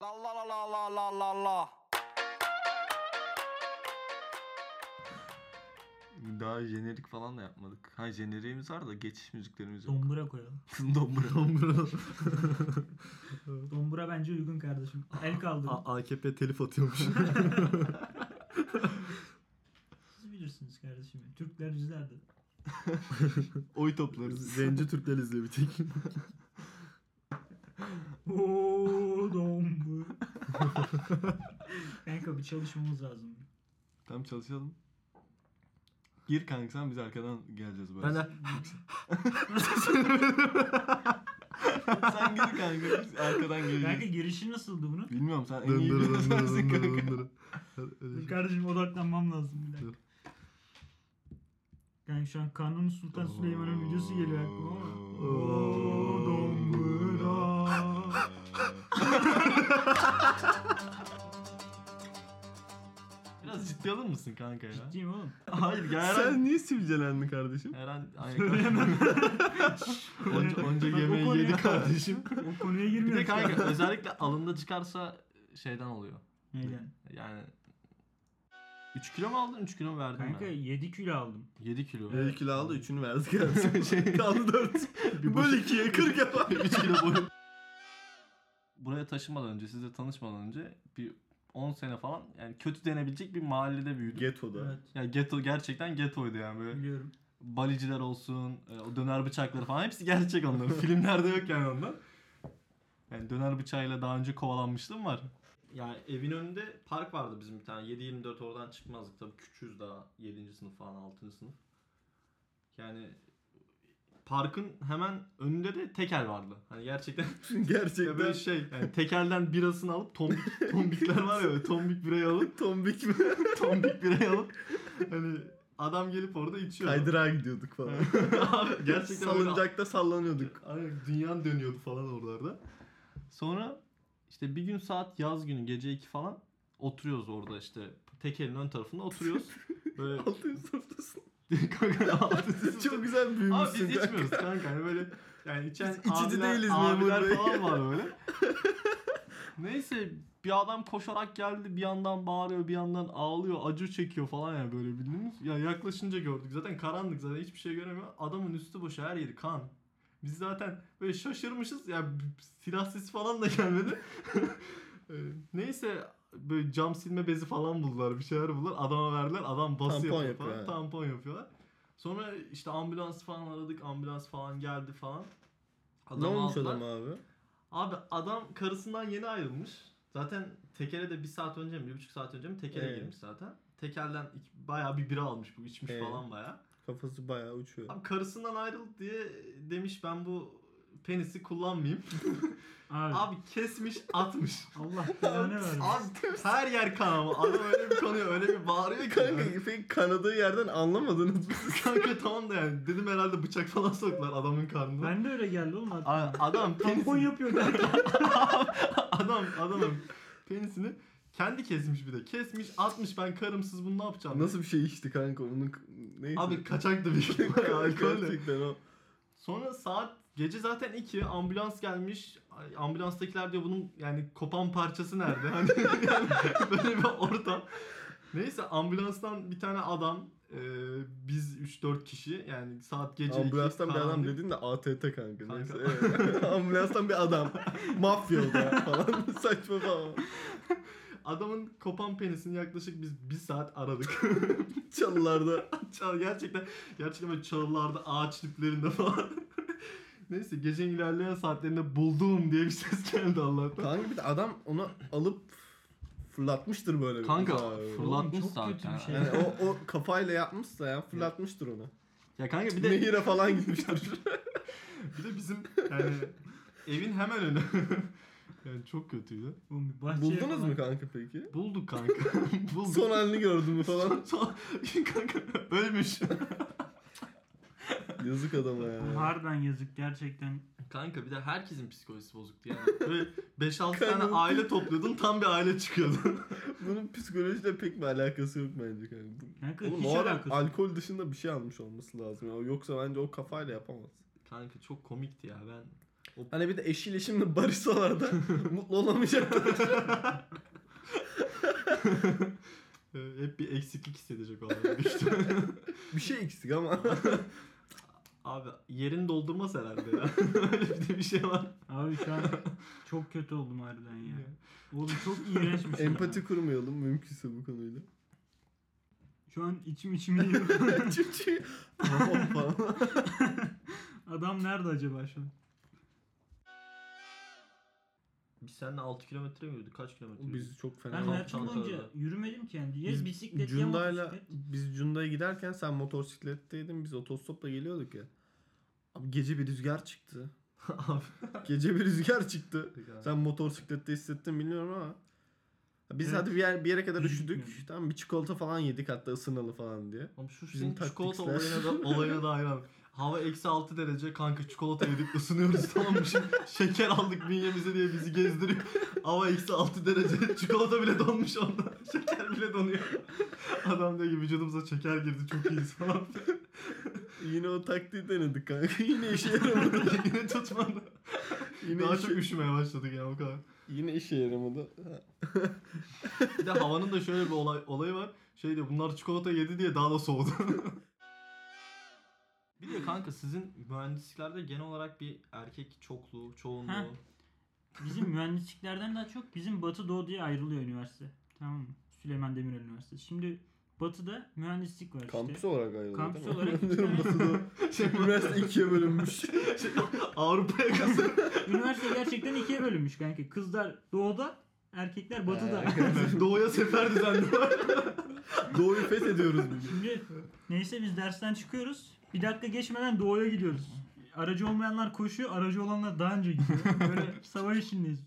La la la la la la la la. Daha jenerik falan da yapmadık. Ha jeneriğimiz var da geçiş müziklerimiz yok. Dombura koyalım. Dombra. Dombra. Dombura bence uygun kardeşim. El kaldırın. AKP telif atıyormuş. Siz bilirsiniz kardeşim. Türkler izlerdi. Oy toplarız. Zenci Türkler izliyor bir tek. Dombur. Kanka bir çalışmamız lazım. Tamam çalışalım. Gir kanka sen biz arkadan geleceğiz böyle. Ben de sen gir kanka biz arkadan Kanka geleceğiz. girişi nasıldı bunun? Bilmiyorum sen en iyi döndürü sensin döndürü kanka. Dur kardeşim odaklanmam lazım bir dakika. Dur. Kanka şu an Kanuni Sultan Süleyman'ın videosu geliyor aklıma ama. Oo, dombura. Biraz ciddi alır mısın kanka ya? Ciddiyim oğlum. Hayır ya Sen niye sivilcelendin kardeşim? Herhalde onca, onca Bak, o yemeği konuya- yedi kardeşim. O konuya Bir girmiyorum. de kanka özellikle alında çıkarsa şeyden oluyor. Neyden? Yani 3 kilo mu aldın 3 kilo mu verdin Kanka ben? 7 kilo aldım. 7 kilo. 7 kilo aldı 3'ünü verdik kardeşim. şey, kaldı 4. Böl 2'ye 40 yapar. 3 kilo boyu. Buraya taşımadan önce, sizle tanışmadan önce bir 10 sene falan yani kötü denebilecek bir mahallede büyüdüm. Ghetto'da. Evet. Ya ghetto gerçekten ghettoydu yani böyle. Biliyorum. Baliciler olsun, e, o döner bıçakları falan hepsi gerçek onların. Filmlerde yok yani onlar. Yani döner bıçağıyla daha önce kovalanmışlığım var. Yani evin önünde park vardı bizim bir tane. 7-24 oradan çıkmazdık. Tabii küçüğüz daha. 7. sınıf falan 6. sınıf. Yani parkın hemen önünde de tekel vardı. Hani gerçekten Gerçekten böyle şey yani tekelden birasını alıp tombik, tombikler var ya böyle tombik birayı alıp tombik mi? tombik birayı alıp hani adam gelip orada içiyor. Kaydırağa gidiyorduk falan. Abi gerçekten Salıncakta sallanıyorduk. Aynen dünyan dönüyordu falan oralarda. Sonra işte bir gün saat yaz günü gece 2 falan oturuyoruz orada işte tekelin ön tarafında oturuyoruz. Böyle 6. sınıftasın. Kanka altı Çok güzel Abi büyümüşsün biz kanka. içmiyoruz kanka hani böyle yani içen Biz içici abiler, değiliz memur abiler bey. falan var böyle. Neyse bir adam koşarak geldi bir yandan bağırıyor bir yandan ağlıyor acı çekiyor falan yani böyle bildiğiniz. Ya yaklaşınca gördük zaten karanlık zaten hiçbir şey göremiyor. Adamın üstü boşu her yeri kan. Biz zaten böyle şaşırmışız ya b- silah sesi falan da gelmedi. Ee, Neyse böyle cam silme bezi falan buldular bir şeyler buldular adama verdiler adam bası Tampon yapıyor yapıyor, falan ha. tampon yapıyorlar. Sonra işte ambulans falan aradık ambulans falan geldi falan. Ne Adamı olmuş aldılar. adam abi? Abi adam karısından yeni ayrılmış. Zaten tekele de bir saat önce mi, bir buçuk saat önce mi tekele Ee? girmiş zaten. Tekelden iki- bayağı bir bira almış bu, içmiş Ee? falan bayağı. Kafası bayağı uçuyor. Abi karısından ayrıldı diye demiş ben bu penisi kullanmayayım. Abi, Abi kesmiş atmış. Allah belanı versin. Abi her yer kan ama. Adam öyle bir kanıyor öyle bir bağırıyor ki. Kanka peki kanadığı yerden anlamadınız mı? Kanka tamam da yani dedim herhalde bıçak falan soktular adamın karnına. Ben de öyle geldi oğlum. A- aklıma. adam Tampon yapıyor derken. adam adamın penisini kendi kesmiş bir de. Kesmiş atmış ben karımsız bunu ne yapacağım? Nasıl bir şey içti kanka onun neyse. Abi kaçaktı bir şey. Gerçekten o. Sonra saat gece zaten 2 ambulans gelmiş. Ambulanstakiler diyor bunun yani kopan parçası nerede? Hani yani böyle bir ortam. Neyse ambulanstan bir tane adam e, biz 3-4 kişi yani saat gece 2 Ambulanstan bir adam dedin de ATT kanka. Kanka. Neyse. evet. Ambulanstan bir adam. Mafya o da falan. Saçma falan. Adamın kopan penisini yaklaşık biz bir saat aradık. Çalılarda. Çal gerçekten gerçekten böyle çalılarda ağaç diplerinde falan. Neyse gecenin ilerleyen saatlerinde buldum diye bir ses geldi Allah'tan. Kanka bir de adam onu alıp fırlatmıştır böyle. bir Kanka uzağa. fırlatmış çok kötü zaten. bir şey. Yani o, o kafayla yapmışsa ya fırlatmıştır onu. Ya kanka bir de Nehire falan gitmiştir. bir de bizim yani evin hemen önü. yani çok kötüydü. Oğlum bir bahçeye Buldunuz falan- mu kanka peki? Bulduk kanka. Bulduk. Son halini gördün mü falan? Son- kanka ölmüş. Yazık adama ya. Harbiden yazık gerçekten. Kanka bir de herkesin psikolojisi bozuktu yani. Böyle 5-6 tane Kanka- aile topluyordun tam bir aile çıkıyordu. Bunun psikolojiyle pek bir alakası yok bence kanka. Bu- Kanka Oğlum hiç o adam alakası yok. alkol dışında bir şey almış olması lazım. ya. Yoksa bence o kafayla yapamaz. Kanka çok komikti ya ben. Hani bir de eşiyle şimdi barışsalar da mutlu olamayacaklar. Hep bir eksiklik hissedecek o adam. büyük ihtimalle. bir şey eksik ama. Abi yerini doldurmaz herhalde ya. Öyle bir de bir şey var. Abi şu an çok kötü oldum harbiden ya. Oğlum çok iğrenç bir şey. Empati ya. kurmayalım mümkünse bu konuyla. Şu an içim içimi yiyor. Çünkü tamam. Adam nerede acaba şu an? Biz seninle 6 kilometre mi yürüdük? Kaç kilometre yürüdük? Biz çok fena. Ben hayatım boyunca yürümedim ki yani. Ya Biz bisiklet ya Cunda'yla motosiklet. biz Cunda'ya giderken sen motosikletteydin biz otostopla geliyorduk ya. Abi gece bir rüzgar çıktı. Abi. Gece bir rüzgar çıktı. Sen motosiklette hissettin bilmiyorum ama. Biz Evet. hadi bir, yer, bir yere kadar üşüdük. Tamam bir çikolata falan yedik hatta ısınalı falan diye. Oğlum şu Bizim senin çikolata olayına da, olayına da hayran. Hava eksi 6 derece kanka çikolata yedik ısınıyoruz tamam mı? Şimdi şeker aldık bünyemize diye bizi gezdiriyor. Hava eksi 6 derece çikolata bile donmuş onda. Şeker bile donuyor. Adam diyor ki vücudumuza şeker girdi çok iyiyiz falan. Yine o taktiği denedik kanka. Yine işe yaramadı. Yine tutmadı. Yine Daha işe, çok üşümeye başladık ya o kadar. yine işe yaramadı. Bir de havanın da şöyle bir olay, olayı var. Şey diyor bunlar çikolata yedi diye daha da soğudu. bir de kanka sizin mühendisliklerde genel olarak bir erkek çokluğu, çoğunluğu. Ha. Bizim mühendisliklerden daha çok bizim Batı Doğu diye ayrılıyor üniversite. Tamam mı? Süleyman Demirel Üniversitesi. Şimdi Batı'da mühendislik var Kampüs işte. olarak ayrıldı Kampüs değil mi? olarak iki tane- Batı'da. Şey, Üniversite ikiye bölünmüş. şey, Avrupa yakası. Üniversite gerçekten ikiye bölünmüş kanka. Kızlar doğuda, erkekler batıda. Ee, Doğuya sefer düzenliyorlar. Doğuyu fethediyoruz bugün. Şimdi neyse biz dersten çıkıyoruz. Bir dakika geçmeden doğuya gidiyoruz. Aracı olmayanlar koşuyor, aracı olanlar daha önce gidiyor. Böyle savaş içindeyiz.